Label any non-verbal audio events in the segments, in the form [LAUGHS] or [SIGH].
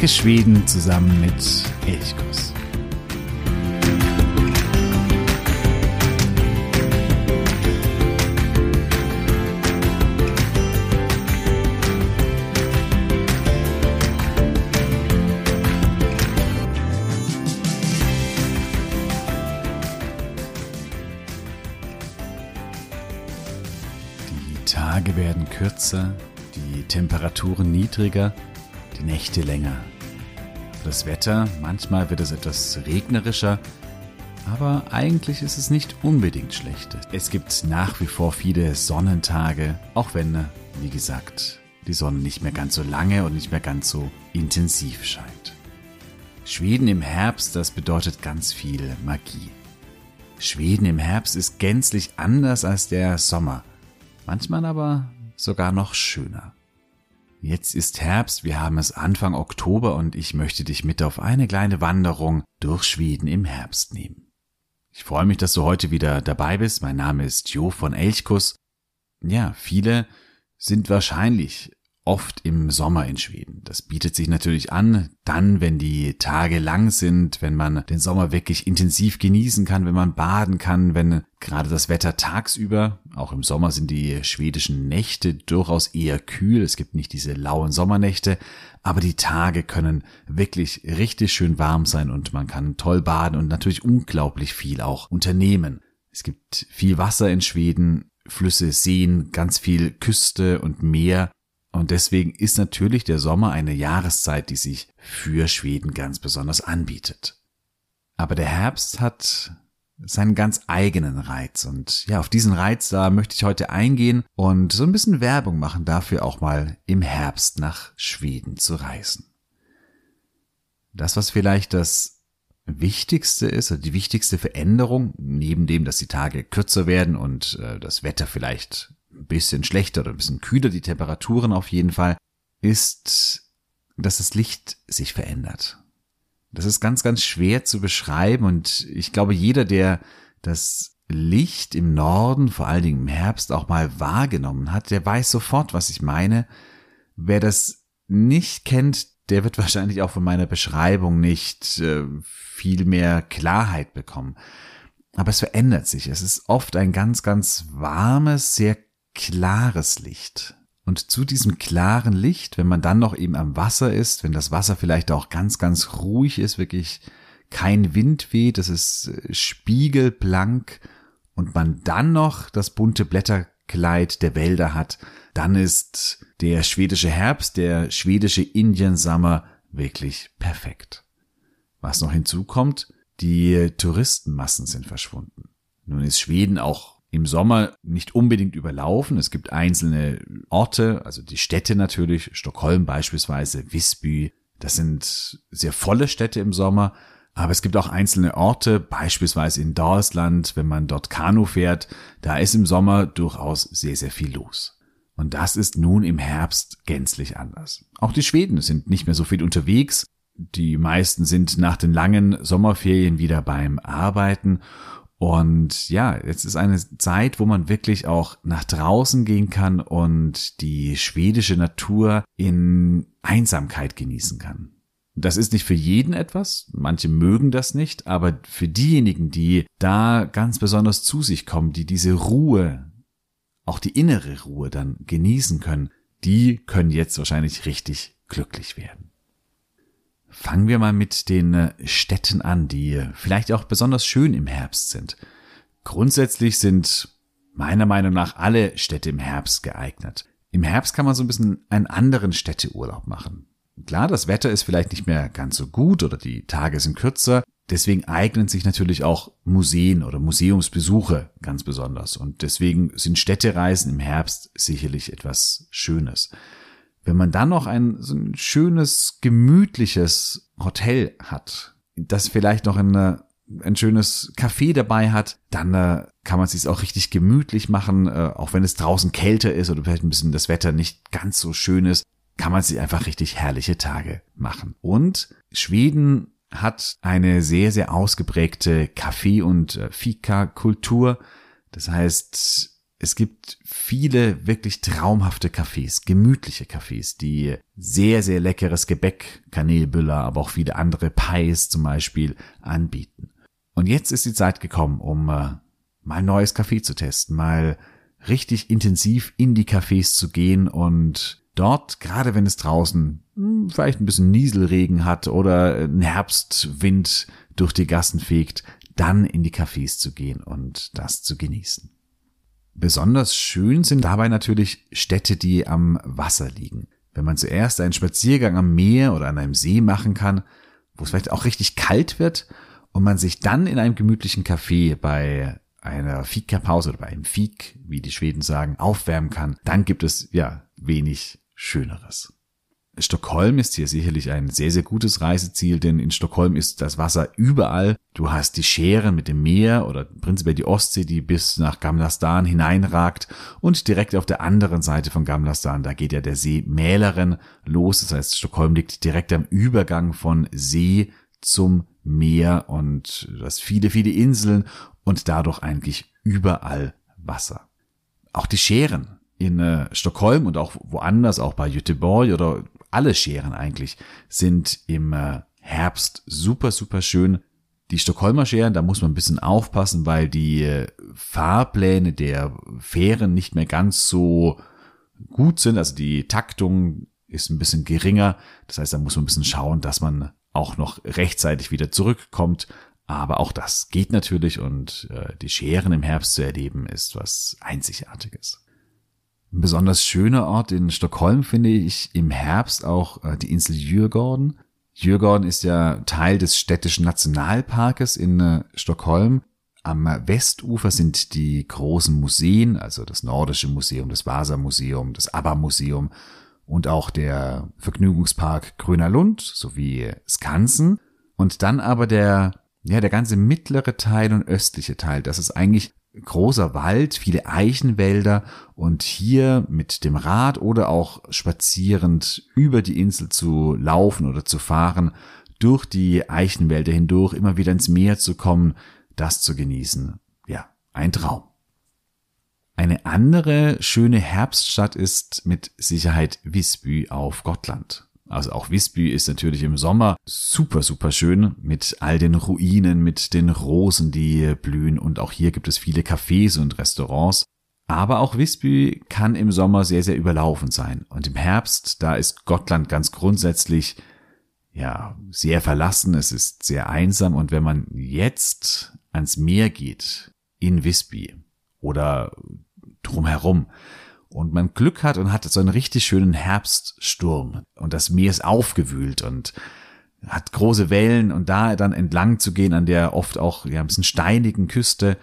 Entdecke Schweden zusammen mit Elchkuss. Die Tage werden kürzer, die Temperaturen niedriger, die Nächte länger. Das Wetter, manchmal wird es etwas regnerischer, aber eigentlich ist es nicht unbedingt schlecht. Es gibt nach wie vor viele Sonnentage, auch wenn, wie gesagt, die Sonne nicht mehr ganz so lange und nicht mehr ganz so intensiv scheint. Schweden im Herbst, das bedeutet ganz viel Magie. Schweden im Herbst ist gänzlich anders als der Sommer, manchmal aber sogar noch schöner. Jetzt ist Herbst, wir haben es Anfang Oktober und ich möchte dich mit auf eine kleine Wanderung durch Schweden im Herbst nehmen. Ich freue mich, dass du heute wieder dabei bist. Mein Name ist Jo von Elchkus. Ja, viele sind wahrscheinlich oft im Sommer in Schweden. Das bietet sich natürlich an, dann, wenn die Tage lang sind, wenn man den Sommer wirklich intensiv genießen kann, wenn man baden kann, wenn gerade das Wetter tagsüber, auch im Sommer sind die schwedischen Nächte durchaus eher kühl, es gibt nicht diese lauen Sommernächte, aber die Tage können wirklich richtig schön warm sein und man kann toll baden und natürlich unglaublich viel auch unternehmen. Es gibt viel Wasser in Schweden, Flüsse, Seen, ganz viel Küste und Meer und deswegen ist natürlich der Sommer eine Jahreszeit, die sich für Schweden ganz besonders anbietet. Aber der Herbst hat seinen ganz eigenen Reiz. Und ja, auf diesen Reiz, da möchte ich heute eingehen und so ein bisschen Werbung machen dafür, auch mal im Herbst nach Schweden zu reisen. Das, was vielleicht das Wichtigste ist, also die wichtigste Veränderung, neben dem, dass die Tage kürzer werden und äh, das Wetter vielleicht ein bisschen schlechter oder ein bisschen kühler, die Temperaturen auf jeden Fall, ist, dass das Licht sich verändert. Das ist ganz, ganz schwer zu beschreiben und ich glaube, jeder, der das Licht im Norden, vor allen Dingen im Herbst, auch mal wahrgenommen hat, der weiß sofort, was ich meine. Wer das nicht kennt, der wird [LAUGHS] wahrscheinlich auch von meiner Beschreibung nicht äh, viel mehr Klarheit bekommen. Aber es verändert sich. Es ist oft ein ganz, ganz warmes, sehr klares Licht. Und zu diesem klaren Licht, wenn man dann noch eben am Wasser ist, wenn das Wasser vielleicht auch ganz, ganz ruhig ist, wirklich kein Wind weht, das ist äh, spiegelblank und man dann noch das bunte Blätterkleid der Wälder hat, dann ist der schwedische Herbst, der schwedische Indian Summer wirklich perfekt. Was noch hinzukommt, die Touristenmassen sind verschwunden. Nun ist Schweden auch im Sommer nicht unbedingt überlaufen. Es gibt einzelne Orte, also die Städte natürlich, Stockholm beispielsweise, Visby. Das sind sehr volle Städte im Sommer. Aber es gibt auch einzelne Orte, beispielsweise in Dalsland, wenn man dort Kanu fährt, da ist im Sommer durchaus sehr, sehr viel los. Und das ist nun im Herbst gänzlich anders. Auch die Schweden sind nicht mehr so viel unterwegs. Die meisten sind nach den langen Sommerferien wieder beim Arbeiten und ja, jetzt ist eine Zeit, wo man wirklich auch nach draußen gehen kann und die schwedische Natur in Einsamkeit genießen kann. Das ist nicht für jeden etwas, manche mögen das nicht, aber für diejenigen, die da ganz besonders zu sich kommen, die diese Ruhe, auch die innere Ruhe dann genießen können, die können jetzt wahrscheinlich richtig glücklich werden. Fangen wir mal mit den äh, Städten an, die vielleicht auch besonders schön im Herbst sind. Grundsätzlich sind meiner Meinung nach alle Städte im Herbst geeignet. Im Herbst kann man so ein bisschen einen anderen Städteurlaub machen. Klar, das Wetter ist vielleicht nicht mehr ganz so gut oder die Tage sind kürzer. Deswegen eignen sich natürlich auch Museen oder Museumsbesuche ganz besonders. Und deswegen sind Städtereisen im Herbst sicherlich etwas Schönes. Wenn man dann noch ein so ein schönes, gemütliches Hotel hat, das vielleicht noch eine, ein schönes Café dabei hat, dann äh, kann man es sich auch richtig gemütlich machen, äh, auch wenn es draußen kälter ist oder vielleicht ein bisschen das Wetter nicht ganz so schön ist, kann man sich einfach richtig herrliche Tage machen. Und Schweden hat eine sehr, sehr ausgeprägte Kaffee- und äh, Fika-Kultur. Das heißt, Es gibt viele wirklich traumhafte Cafés, gemütliche Cafés, die sehr, sehr leckeres Gebäck, Kanelbüller, aber auch viele andere Pies zum Beispiel anbieten. Und jetzt ist die Zeit gekommen, um äh, mal neues Kaffee zu testen, mal richtig intensiv in die Cafés zu gehen und dort, gerade wenn es draußen hm, vielleicht ein bisschen Nieselregen hat oder ein Herbstwind durch die Gassen fegt, dann in die Cafés zu gehen und das zu genießen. Besonders schön sind dabei natürlich Städte, die am Wasser liegen. Wenn man zuerst einen Spaziergang am Meer oder an einem See machen kann, wo es vielleicht auch richtig kalt wird und man sich dann in einem gemütlichen Café bei einer Fika-Pause oder bei einem Fik, wie die Schweden sagen, aufwärmen kann, dann gibt es ja wenig Schöneres. Stockholm ist hier sicherlich ein sehr, sehr gutes Reiseziel, denn in Stockholm ist das Wasser überall. Du hast die Scheren mit dem Meer oder prinzipiell die Ostsee, die bis nach Gamla Stan hineinragt und direkt auf der anderen Seite von Gamla Stan, da geht ja der See Mälaren los. Das heißt, Stockholm liegt direkt am Übergang von See zum Meer und du hast viele, viele Inseln und dadurch eigentlich überall Wasser. Auch die Scheren in äh, Stockholm und auch woanders, auch bei Göteborg oder alle Scheren eigentlich sind im äh, Herbst super, super schön. Die Stockholmer Scheren, da muss man ein bisschen aufpassen, weil die äh, Fahrpläne der Fähren nicht mehr ganz so gut sind. Also die Taktung ist ein bisschen geringer. Das heißt, da muss man ein bisschen schauen, dass man auch noch rechtzeitig wieder zurückkommt. Aber auch das geht natürlich und äh, die Scheren im Herbst zu erleben ist was Einzigartiges. Besonders schöner Ort in Stockholm finde ich im Herbst auch äh, die Insel Djurgården. Djurgården ist ja Teil des städtischen Nationalparkes in äh, Stockholm. Am Westufer sind die großen Museen, also das Nordische Museum, das Vasa-Museum, das ABBA-Museum und auch der Vergnügungspark Grüner Lund sowie Skansen. Und dann aber der, ja, der ganze mittlere Teil und östliche Teil. Das ist eigentlich großer Wald, viele Eichenwälder und hier mit dem Rad oder auch spazierend über die Insel zu laufen oder zu fahren, durch die Eichenwälder hindurch, immer wieder ins Meer zu kommen, das zu genießen. Ja, ein Traum. Eine andere schöne Herbststadt ist mit Sicherheit Visby auf Gottland. Also auch Visby ist natürlich im Sommer super, super schön mit all den Ruinen, mit den Rosen, die blühen und auch hier gibt es viele Cafés und Restaurants. Aber auch Visby kann im Sommer sehr, sehr überlaufen sein. Und im Herbst, da ist Gottland ganz grundsätzlich ja, sehr verlassen, es ist sehr einsam und wenn man jetzt ans Meer geht, in Visby oder drumherum, und man Glück hat und hat so einen richtig schönen Herbststurm und das Meer ist aufgewühlt und hat große Wellen und da dann entlang zu gehen an der oft auch ja, ein bisschen steinigen Küste,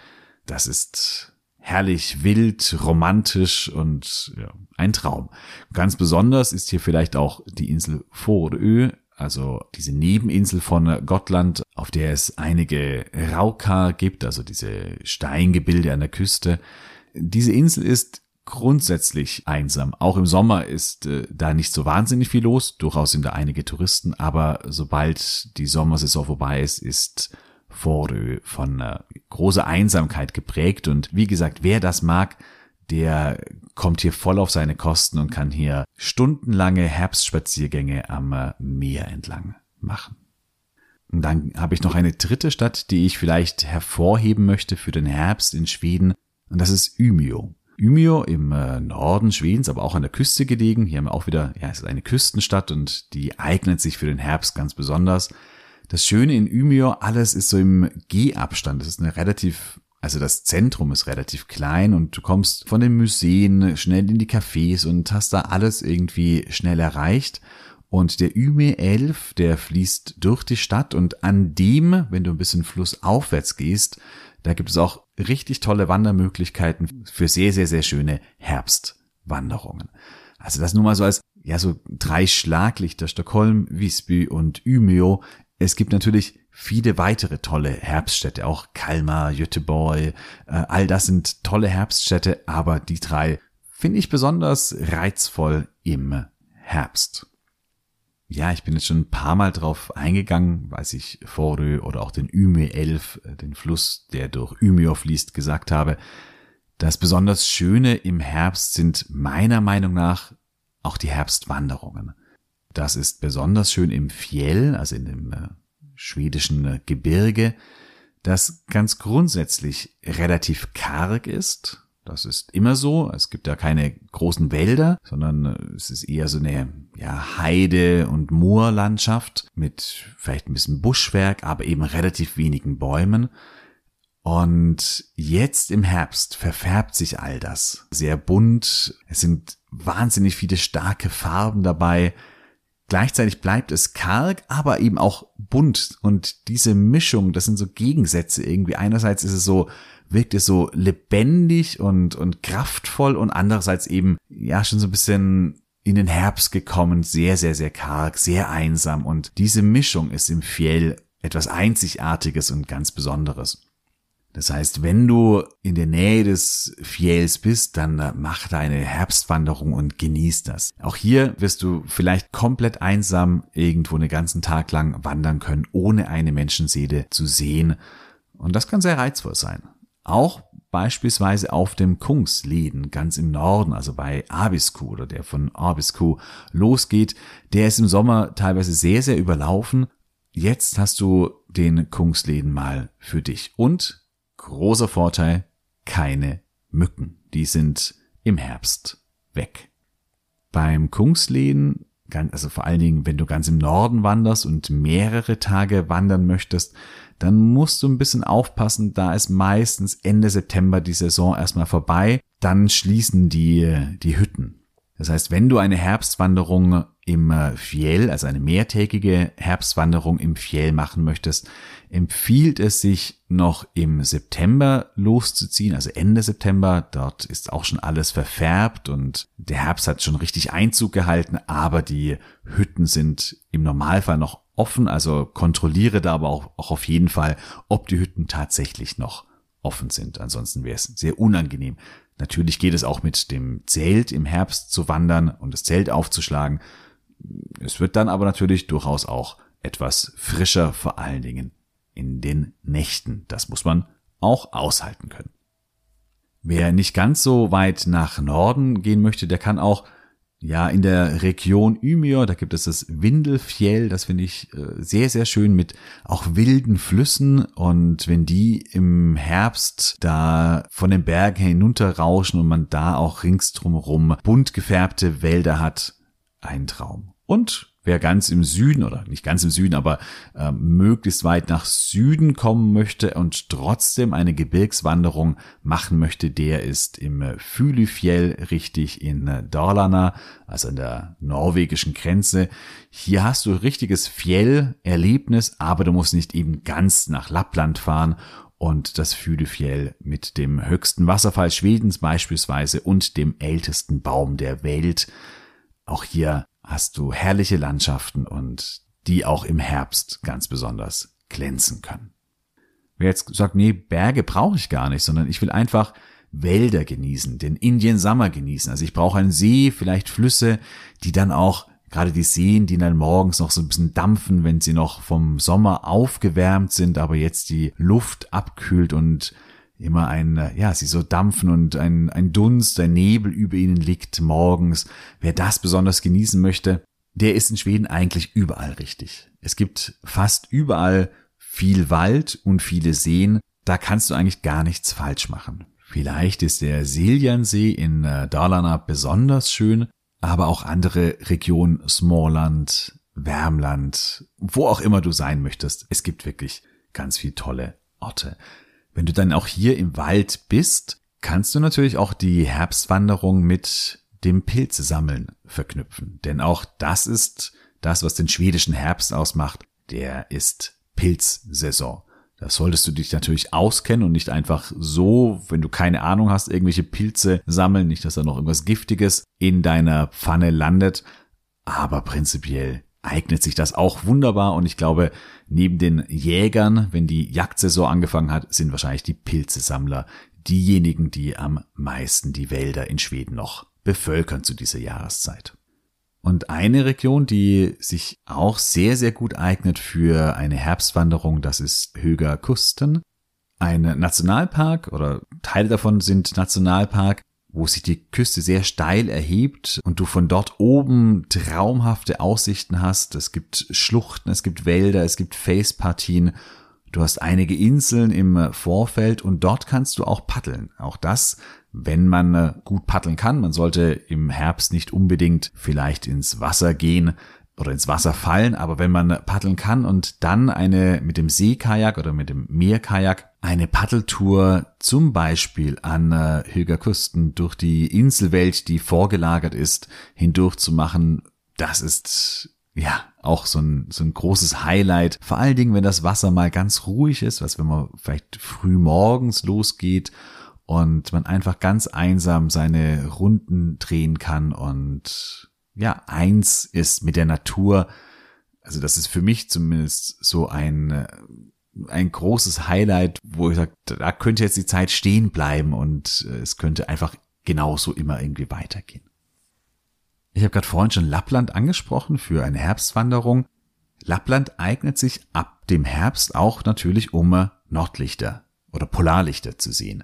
das ist herrlich, wild, romantisch und ja, ein Traum. Ganz besonders ist hier vielleicht auch die Insel Forö, also diese Nebeninsel von Gottland, auf der es einige Rauka gibt, also diese Steingebilde an der Küste. Diese Insel ist grundsätzlich einsam. Auch im Sommer ist äh, da nicht so wahnsinnig viel los. Durchaus sind da einige Touristen, aber sobald die Sommersaison vorbei ist, ist Forö von äh, großer Einsamkeit geprägt. Und wie gesagt, wer das mag, der kommt hier voll auf seine Kosten und kann hier stundenlange Herbstspaziergänge am äh, Meer entlang machen. Und dann habe ich noch eine dritte Stadt, die ich vielleicht hervorheben möchte für den Herbst in Schweden. Und das ist Umeå. Umeå im äh, Norden Schwedens, aber auch an der Küste gelegen. Hier haben wir auch wieder, ja, es ist eine Küstenstadt und die eignet sich für den Herbst ganz besonders. Das Schöne in Umeå, alles ist so im Gehabstand. Das ist eine relativ, also das Zentrum ist relativ klein und du kommst von den Museen schnell in die Cafés und hast da alles irgendwie schnell erreicht. Und der Ume 11, der fließt durch die Stadt und an dem, wenn du ein bisschen flussaufwärts gehst, da gibt es auch richtig tolle Wandermöglichkeiten für sehr, sehr, sehr schöne Herbstwanderungen. Also das nur mal so als, ja, so drei Schlaglichter, Stockholm, Visby und Umeå. Es gibt natürlich viele weitere tolle Herbststädte, auch Kalmar, Göteborg, äh, all das sind tolle Herbststädte, aber die drei finde ich besonders reizvoll im Herbst. Ja, ich bin jetzt schon ein paar Mal drauf eingegangen, weil ich Forö oder auch den Ume 11, äh, den Fluss, der durch Umeå fließt, gesagt habe. Das besonders Schöne im Herbst sind meiner Meinung nach auch die Herbstwanderungen. Das ist besonders schön im Fjell, also in dem äh, schwedischen äh, Gebirge, das ganz grundsätzlich relativ karg ist. Das ist immer so. Es gibt ja keine großen Wälder, sondern äh, es ist eher so eine ja, Heide- und Moorlandschaft mit vielleicht ein bisschen Buschwerk, aber eben relativ wenigen Bäumen. Und jetzt im Herbst verfärbt sich all das sehr bunt. Es sind wahnsinnig viele starke Farben dabei. Gleichzeitig bleibt es karg, aber eben auch bunt. Und diese Mischung, das sind so Gegensätze irgendwie. Einerseits ist es so, wirkt es so lebendig und, und kraftvoll und andererseits eben, ja, schon so ein bisschen in den Herbst gekommen, sehr, sehr, sehr karg, sehr einsam. Und diese Mischung ist im Fjell etwas Einzigartiges und ganz Besonderes. Das heißt, wenn du in der Nähe des Fjels bist, dann äh, mach deine Herbstwanderung und genieß das. Auch hier wirst du vielleicht komplett einsam irgendwo einen ganzen Tag lang wandern können, ohne eine Menschenseele zu sehen. Und das kann sehr reizvoll sein. Auch beispielsweise auf dem Kungsleden ganz im Norden, also bei Abisko oder der von Abisko losgeht, der ist im Sommer teilweise sehr, sehr überlaufen. Jetzt hast du den Kungsleden mal für dich. Und Großer Vorteil, keine Mücken. Die sind im Herbst weg. Beim Kungsleden, also vor allen Dingen, wenn du ganz im Norden wanderst und mehrere Tage wandern möchtest, dann musst du ein bisschen aufpassen, da ist meistens Ende September die Saison erstmal vorbei, dann schließen die, die Hütten. Das heißt, wenn du eine Herbstwanderung im äh, Fjell, also eine mehrtägige Herbstwanderung im Fjell machen möchtest, empfiehlt es sich noch im September loszuziehen, also Ende September. Dort ist auch schon alles verfärbt und der Herbst hat schon richtig Einzug gehalten, aber die Hütten sind im Normalfall noch offen, also kontrolliere da aber auch, auch auf jeden Fall, ob die Hütten tatsächlich noch offen sind. Ansonsten wäre es sehr unangenehm. Natürlich geht es auch mit dem Zelt im Herbst zu wandern und das Zelt aufzuschlagen. Es wird dann aber natürlich durchaus auch etwas frischer, vor allen Dingen in den Nächten. Das muss man auch aushalten können. Wer nicht ganz so weit nach Norden gehen möchte, der kann auch ja, in der Region Ymir, da gibt es das Windelfjell, das finde ich äh, sehr, sehr schön mit auch wilden Flüssen und wenn die im Herbst da von den Bergen hinunterrauschen und man da auch ringsdrumherum bunt gefärbte Wälder hat, ein Traum. Und Wer ganz im Süden oder nicht ganz im Süden, aber äh, möglichst weit nach Süden kommen möchte und trotzdem eine Gebirgswanderung machen möchte, der ist im Fylifjell richtig in äh, Dalarna, also an der norwegischen Grenze. Hier hast du richtiges Fjell-Erlebnis, aber du musst nicht eben ganz nach Lappland fahren und das Fylefjell mit dem höchsten Wasserfall Schwedens beispielsweise und dem ältesten Baum der Welt. Auch hier hast du herrliche Landschaften und die auch im Herbst ganz besonders glänzen können. Wer jetzt sagt, nee, Berge brauche ich gar nicht, sondern ich will einfach Wälder genießen, den Indian Summer genießen. Also ich brauche einen See, vielleicht Flüsse, die dann auch, gerade die Seen, die dann morgens noch so ein bisschen dampfen, wenn sie noch vom Sommer aufgewärmt sind, aber jetzt die Luft abkühlt und immer ein, ja, sie so dampfen und ein, ein Dunst, ein Nebel über ihnen liegt morgens. Wer das besonders genießen möchte, der ist in Schweden eigentlich überall richtig. Es gibt fast überall viel Wald und viele Seen. Da kannst du eigentlich gar nichts falsch machen. Vielleicht ist der Siljansee in äh, Dalarna besonders schön, aber auch andere Regionen, Smallland, Wärmland, wo auch immer du sein möchtest. Es gibt wirklich ganz viele tolle Orte. Wenn du dann auch hier im Wald bist, kannst du natürlich auch die Herbstwanderung mit dem Pilze sammeln verknüpfen. Denn auch das ist das, was den schwedischen Herbst ausmacht. Der ist Pilzsaison. Da solltest du dich natürlich auskennen und nicht einfach so, wenn du keine Ahnung hast, irgendwelche Pilze sammeln, nicht, dass da noch irgendwas Giftiges in deiner Pfanne landet. Aber prinzipiell eignet sich das auch wunderbar und ich glaube, neben den Jägern, wenn die Jagdsaison angefangen hat, sind wahrscheinlich die Pilzesammler diejenigen, die am meisten die Wälder in Schweden noch bevölkern zu dieser Jahreszeit. Und eine Region, die sich auch sehr, sehr gut eignet für eine Herbstwanderung, das ist Höger Kusten. ein Nationalpark oder Teile davon sind Nationalpark, wo sich die Küste sehr steil erhebt und du von dort oben traumhafte Aussichten hast. Es gibt Schluchten, es gibt Wälder, es gibt Felspartien. Du hast einige Inseln im Vorfeld und dort kannst du auch paddeln. Auch das, wenn man gut paddeln kann. Man sollte im Herbst nicht unbedingt vielleicht ins Wasser gehen, oder ins Wasser fallen, aber wenn man paddeln kann und dann eine mit dem Seekajak oder mit dem Meerkajak eine Paddeltour zum Beispiel an äh, Hilgerküsten durch die Inselwelt, die vorgelagert ist, hindurch zu machen, das ist ja auch so ein, so ein großes Highlight. Vor allen Dingen, wenn das Wasser mal ganz ruhig ist, was wenn man vielleicht früh morgens losgeht und man einfach ganz einsam seine Runden drehen kann und ja, eins ist mit der Natur. Also das ist für mich zumindest so ein, äh, ein großes Highlight, wo ich sage, da könnte jetzt die Zeit stehen bleiben und äh, es könnte einfach genauso immer irgendwie weitergehen. Ich habe gerade vorhin schon Lappland angesprochen für eine Herbstwanderung. Lappland eignet sich ab dem Herbst auch natürlich, um äh, Nordlichter oder Polarlichter zu sehen.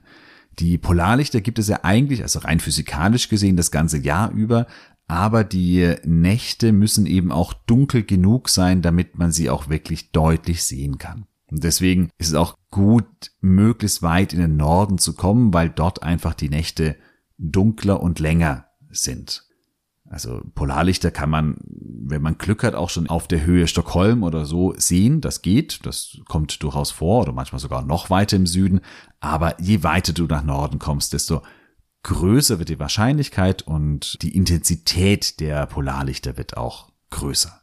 Die Polarlichter gibt es ja eigentlich, also rein physikalisch gesehen, das ganze Jahr über, aber die Nächte müssen eben auch dunkel genug sein, damit man sie auch wirklich deutlich sehen kann. Und deswegen ist es auch gut, möglichst weit in den Norden zu kommen, weil dort einfach die Nächte dunkler und länger sind. Also Polarlichter kann man, wenn man Glück hat, auch schon auf der Höhe Stockholm oder so sehen. Das geht, das kommt durchaus vor oder manchmal sogar noch weiter im Süden. Aber je weiter du nach Norden kommst, desto größer wird die Wahrscheinlichkeit und die Intensität der Polarlichter wird auch größer.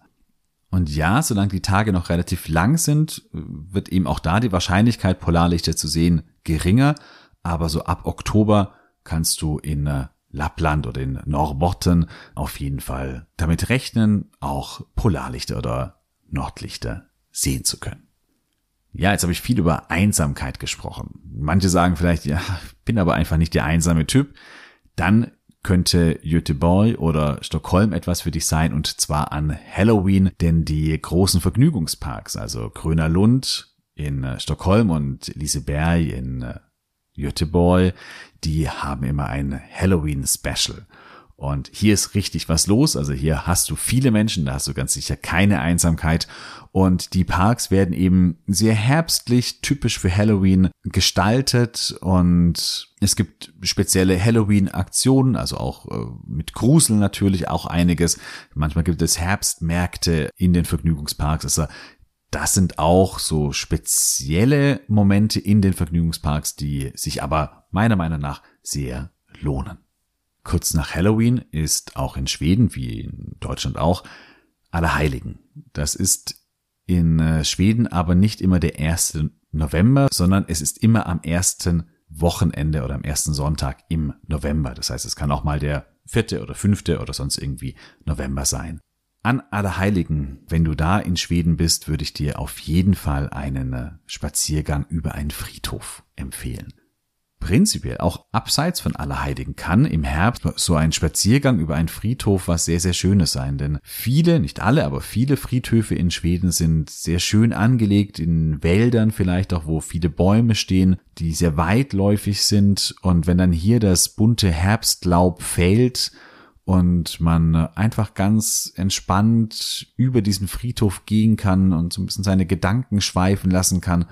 Und ja, solange die Tage noch relativ lang sind, wird eben auch da die Wahrscheinlichkeit, Polarlichter zu sehen, geringer. Aber so ab Oktober kannst du in äh, Lappland oder in Norrbotten auf jeden Fall damit rechnen, auch Polarlichter oder Nordlichter sehen zu können. Ja, jetzt habe ich viel über Einsamkeit gesprochen. Manche sagen vielleicht, ja, bin aber einfach nicht der einsame Typ. Dann könnte Göteborg oder Stockholm etwas für dich sein und zwar an Halloween, denn die großen Vergnügungsparks, also Gröner Lund in äh, Stockholm und Liseberg in äh, Göteborg, die haben immer ein Halloween Special. Und hier ist richtig was los. Also hier hast du viele Menschen, da hast du ganz sicher keine Einsamkeit. Und die Parks werden eben sehr herbstlich, typisch für Halloween gestaltet. Und es gibt spezielle Halloween-Aktionen, also auch äh, mit Grusel natürlich auch einiges. Manchmal gibt es Herbstmärkte in den Vergnügungsparks. Also das sind auch so spezielle Momente in den Vergnügungsparks, die sich aber meiner Meinung nach sehr lohnen. Kurz nach Halloween ist auch in Schweden, wie in Deutschland auch, Allerheiligen. Das ist in äh, Schweden aber nicht immer der 1. November, sondern es ist immer am ersten Wochenende oder am ersten Sonntag im November. Das heißt, es kann auch mal der vierte oder fünfte oder sonst irgendwie November sein. An Allerheiligen, wenn du da in Schweden bist, würde ich dir auf jeden Fall einen äh, Spaziergang über einen Friedhof empfehlen prinzipiell auch abseits von Allerheiligen kann im Herbst so ein Spaziergang über einen Friedhof was sehr, sehr Schönes sein. Denn viele, nicht alle, aber viele Friedhöfe in Schweden sind sehr schön angelegt in Wäldern vielleicht auch, wo viele Bäume stehen, die sehr weitläufig sind. Und wenn dann hier das bunte Herbstlaub fällt, und man einfach ganz entspannt über diesen Friedhof gehen kann und so ein bisschen seine Gedanken schweifen lassen kann,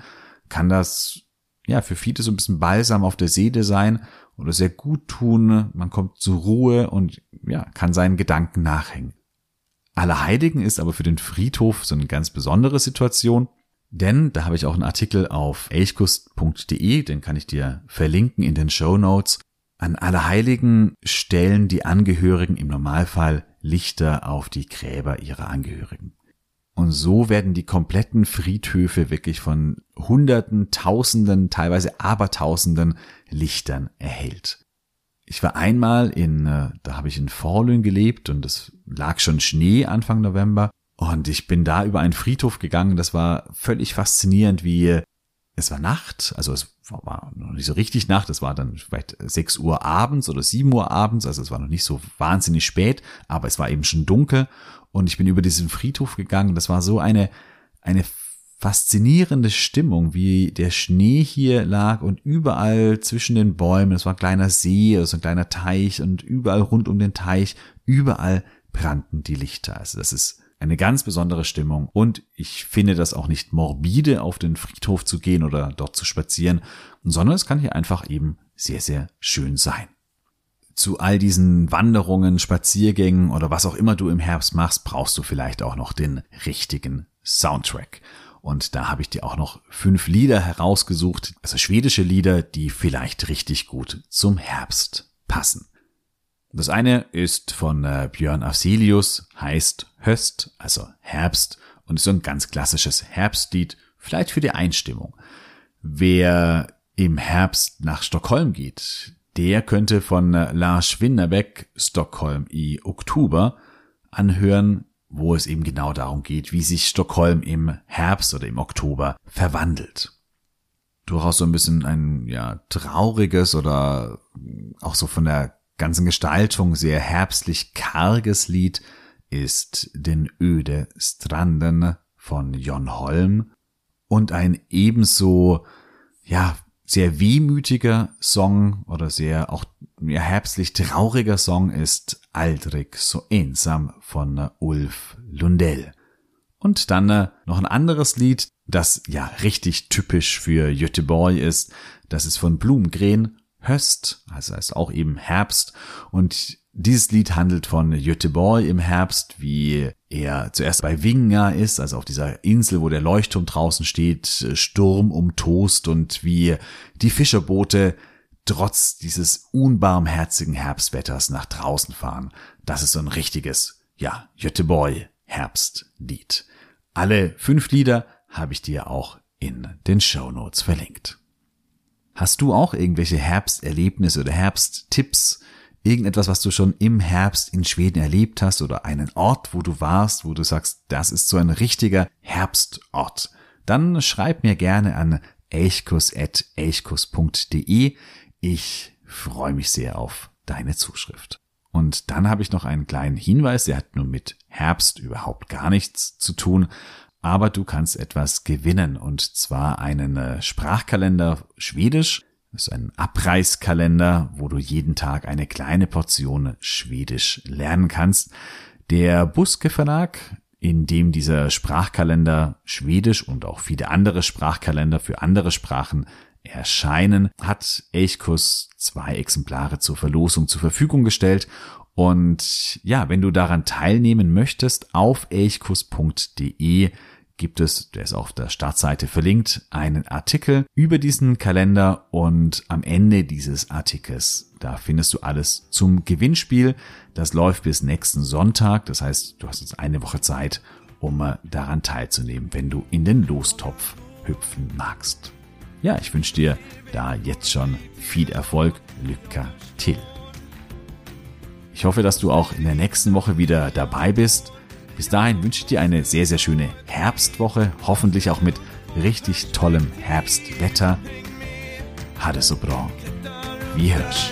kann das ja, für viele so ein bisschen Balsam auf der Seele sein oder sehr gut tun. Man kommt zur Ruhe und ja, kann seinen Gedanken nachhängen. Allerheiligen ist aber für den Friedhof so eine ganz besondere Situation, denn da habe ich auch einen Artikel auf elchkust.de, den kann ich dir verlinken in den Show Notes. An Allerheiligen stellen die Angehörigen im Normalfall Lichter auf die Gräber ihrer Angehörigen. Und so werden die kompletten Friedhöfe wirklich von Hunderten, Tausenden, teilweise Abertausenden Lichtern erhellt. Ich war einmal in, äh, da habe ich in Forlön gelebt und es lag schon Schnee Anfang November. Und ich bin da über einen Friedhof gegangen. Das war völlig faszinierend, wie es war Nacht, also es war noch nicht so richtig Nacht, es war dann vielleicht 6 Uhr abends oder 7 Uhr abends, also es war noch nicht so wahnsinnig spät, aber es war eben schon dunkel und ich bin über diesen Friedhof gegangen. Das war so eine, eine faszinierende Stimmung, wie der Schnee hier lag und überall zwischen den Bäumen, es war ein kleiner See, also ein kleiner Teich und überall rund um den Teich, überall brannten die Lichter. Also das ist eine ganz besondere Stimmung und ich finde das auch nicht morbide, auf den Friedhof zu gehen oder dort zu spazieren, sondern es kann hier einfach eben sehr, sehr schön sein. Zu all diesen Wanderungen, Spaziergängen oder was auch immer du im Herbst machst, brauchst du vielleicht auch noch den richtigen Soundtrack. Und da habe ich dir auch noch fünf Lieder herausgesucht, also schwedische Lieder, die vielleicht richtig gut zum Herbst passen. Das eine ist von äh, Björn Afzelius, heißt Höst, also Herbst, und ist so ein ganz klassisches Herbstlied, vielleicht für die Einstimmung. Wer im Herbst nach Stockholm geht, der könnte von äh, Lars Winnerbeck Stockholm i Oktober anhören, wo es eben genau darum geht, wie sich Stockholm im Herbst oder im Oktober verwandelt. Durchaus so ein bisschen ein ja trauriges oder auch so von der ganzen Gestaltung sehr herbstlich karges Lied ist Den öde Stranden von Jon Holm und ein ebenso ja sehr wehmütiger Song oder sehr auch ja, herbstlich trauriger Song ist Aldrig so einsam von Ulf Lundell. Und dann äh, noch ein anderes Lied, das ja richtig typisch für Göteborg ist. Das ist von Blumgren, Höst, also heißt auch eben Herbst. Und dieses Lied handelt von Göteborg im Herbst, wie er zuerst bei Vinga ist, also auf dieser Insel, wo der Leuchtturm draußen steht, Sturm umtost und wie die Fischerboote trotz dieses unbarmherzigen Herbstwetters nach draußen fahren. Das ist so ein richtiges, ja, Göteborg Herbstlied. Alle fünf Lieder habe ich dir auch in den Show Notes verlinkt. Hast du auch irgendwelche Herbsterlebnisse oder Herbsttipps? Irgendetwas, was du schon im Herbst in Schweden erlebt hast oder einen Ort, wo du warst, wo du sagst, das ist so ein richtiger Herbstort, dann schreib mir gerne an elchkus.elchkus.de. Ich freue mich sehr auf deine Zuschrift. Und dann habe ich noch einen kleinen Hinweis, der hat nun mit Herbst überhaupt gar nichts zu tun, aber du kannst etwas gewinnen. Und zwar einen äh, Sprachkalender Schwedisch das ist ein Abreißkalender, wo du jeden Tag eine kleine Portion Schwedisch lernen kannst. Der Buske Verlag, in dem dieser Sprachkalender Schwedisch und auch viele andere Sprachkalender für andere Sprachen erscheinen, hat Elchkus zwei Exemplare zur Verlosung zur Verfügung gestellt. Und ja, wenn du daran teilnehmen möchtest, auf elchkus.de gibt es, der ist auf der Startseite verlinkt, einen Artikel über diesen Kalender und am Ende dieses Artikels, da findest du alles zum Gewinnspiel. Das läuft bis nächsten Sonntag, das heißt, du hast jetzt eine Woche Zeit, um äh, daran teilzunehmen, wenn du in den Lostopf hüpfen magst. Ja, ich wünsche dir da jetzt schon viel Erfolg. Lycka till. Ich hoffe, dass du auch in der nächsten Woche wieder dabei bist bis dahin wünsche ich dir eine sehr, sehr schöne Herbstwoche, hoffentlich auch mit richtig tollem Herbstwetter. Hade so bra. Wie Hirsch.